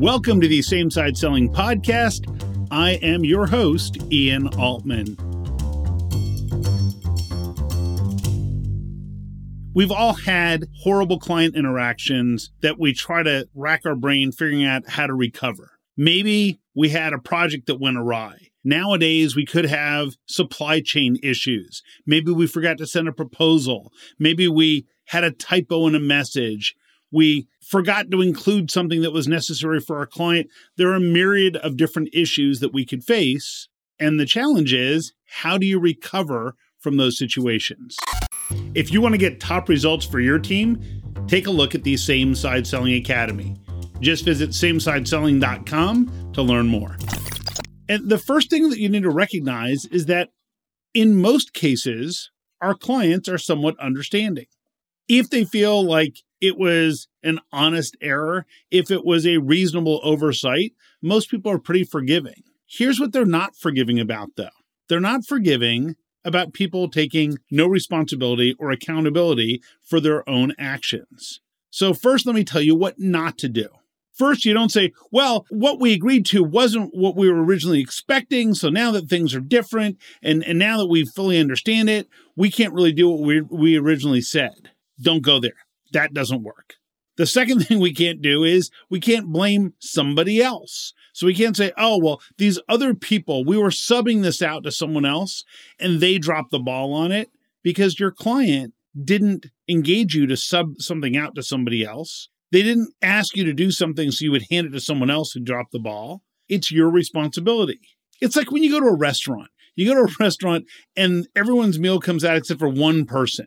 Welcome to the Same Side Selling Podcast. I am your host, Ian Altman. We've all had horrible client interactions that we try to rack our brain figuring out how to recover. Maybe we had a project that went awry. Nowadays, we could have supply chain issues. Maybe we forgot to send a proposal. Maybe we had a typo in a message. We forgot to include something that was necessary for our client. There are a myriad of different issues that we could face. And the challenge is how do you recover from those situations? If you want to get top results for your team, take a look at the Same Side Selling Academy. Just visit samesideselling.com to learn more. And the first thing that you need to recognize is that in most cases, our clients are somewhat understanding. If they feel like it was an honest error, if it was a reasonable oversight, most people are pretty forgiving. Here's what they're not forgiving about, though they're not forgiving about people taking no responsibility or accountability for their own actions. So, first, let me tell you what not to do. First, you don't say, well, what we agreed to wasn't what we were originally expecting. So now that things are different and, and now that we fully understand it, we can't really do what we, we originally said. Don't go there. That doesn't work. The second thing we can't do is we can't blame somebody else. So we can't say, oh, well, these other people, we were subbing this out to someone else and they dropped the ball on it because your client didn't engage you to sub something out to somebody else. They didn't ask you to do something so you would hand it to someone else who dropped the ball. It's your responsibility. It's like when you go to a restaurant. You go to a restaurant and everyone's meal comes out except for one person.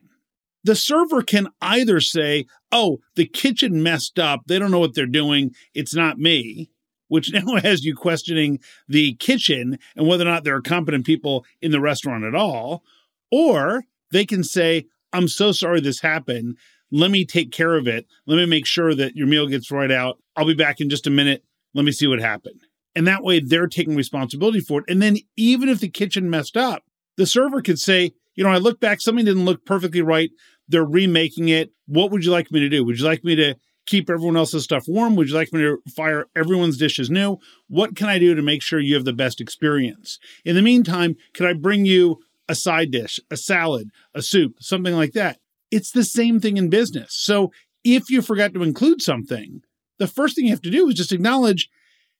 The server can either say, Oh, the kitchen messed up. They don't know what they're doing. It's not me, which now has you questioning the kitchen and whether or not there are competent people in the restaurant at all. Or they can say, I'm so sorry this happened let me take care of it. Let me make sure that your meal gets right out. I'll be back in just a minute. Let me see what happened. And that way they're taking responsibility for it. And then even if the kitchen messed up, the server could say, you know, I look back, something didn't look perfectly right. They're remaking it. What would you like me to do? Would you like me to keep everyone else's stuff warm? Would you like me to fire everyone's dishes new? What can I do to make sure you have the best experience? In the meantime, can I bring you a side dish, a salad, a soup, something like that? It's the same thing in business. So if you forgot to include something, the first thing you have to do is just acknowledge,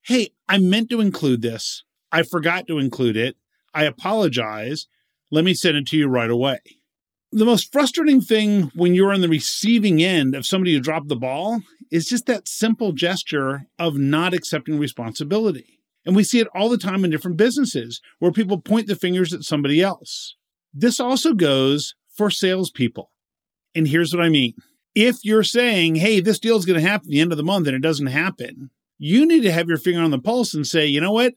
hey, I meant to include this. I forgot to include it. I apologize. Let me send it to you right away. The most frustrating thing when you're on the receiving end of somebody who dropped the ball is just that simple gesture of not accepting responsibility. And we see it all the time in different businesses where people point the fingers at somebody else. This also goes for salespeople. And here's what I mean. If you're saying, hey, this deal is going to happen at the end of the month and it doesn't happen, you need to have your finger on the pulse and say, you know what?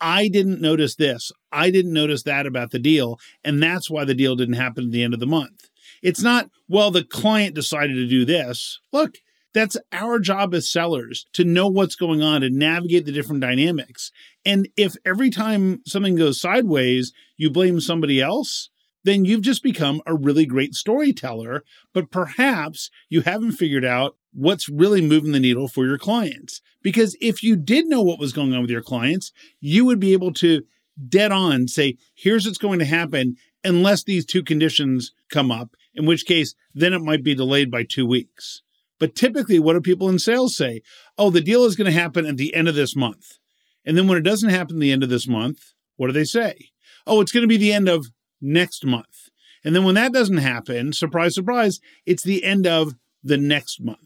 I didn't notice this. I didn't notice that about the deal. And that's why the deal didn't happen at the end of the month. It's not, well, the client decided to do this. Look, that's our job as sellers to know what's going on and navigate the different dynamics. And if every time something goes sideways, you blame somebody else, then you've just become a really great storyteller, but perhaps you haven't figured out what's really moving the needle for your clients. Because if you did know what was going on with your clients, you would be able to dead on say, here's what's going to happen unless these two conditions come up, in which case, then it might be delayed by two weeks. But typically, what do people in sales say? Oh, the deal is going to happen at the end of this month. And then when it doesn't happen the end of this month, what do they say? Oh, it's going to be the end of next month. And then when that doesn't happen, surprise, surprise, it's the end of the next month.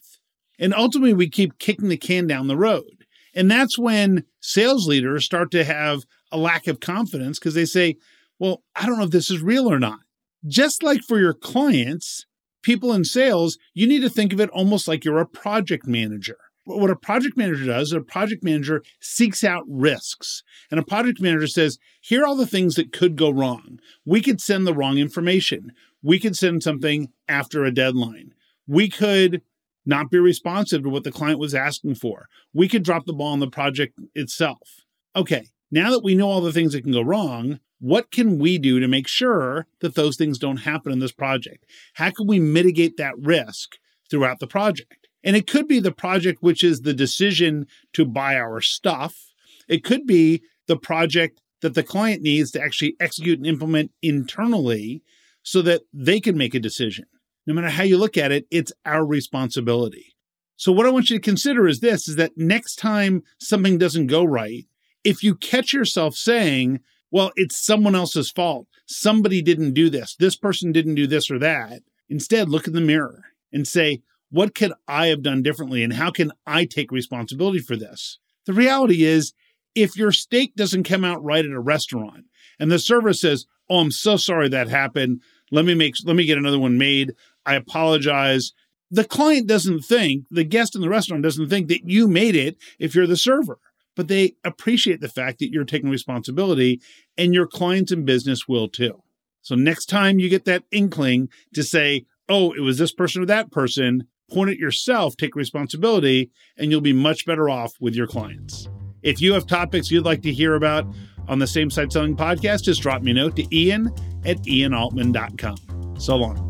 And ultimately, we keep kicking the can down the road. And that's when sales leaders start to have a lack of confidence because they say, well, I don't know if this is real or not. Just like for your clients, people in sales, you need to think of it almost like you're a project manager what a project manager does, a project manager seeks out risks. And a project manager says, here are all the things that could go wrong. We could send the wrong information. We could send something after a deadline. We could not be responsive to what the client was asking for. We could drop the ball on the project itself. Okay, now that we know all the things that can go wrong, what can we do to make sure that those things don't happen in this project? How can we mitigate that risk throughout the project? And it could be the project, which is the decision to buy our stuff. It could be the project that the client needs to actually execute and implement internally so that they can make a decision. No matter how you look at it, it's our responsibility. So what I want you to consider is this is that next time something doesn't go right, if you catch yourself saying, well, it's someone else's fault. Somebody didn't do this. This person didn't do this or that. Instead, look in the mirror and say, what could I have done differently? And how can I take responsibility for this? The reality is, if your steak doesn't come out right at a restaurant and the server says, Oh, I'm so sorry that happened. Let me make, let me get another one made. I apologize. The client doesn't think, the guest in the restaurant doesn't think that you made it if you're the server, but they appreciate the fact that you're taking responsibility and your clients and business will too. So next time you get that inkling to say, oh, it was this person or that person, point at yourself, take responsibility, and you'll be much better off with your clients. If you have topics you'd like to hear about on the Same Side Selling podcast, just drop me a note to ian at ianaltman.com. So long.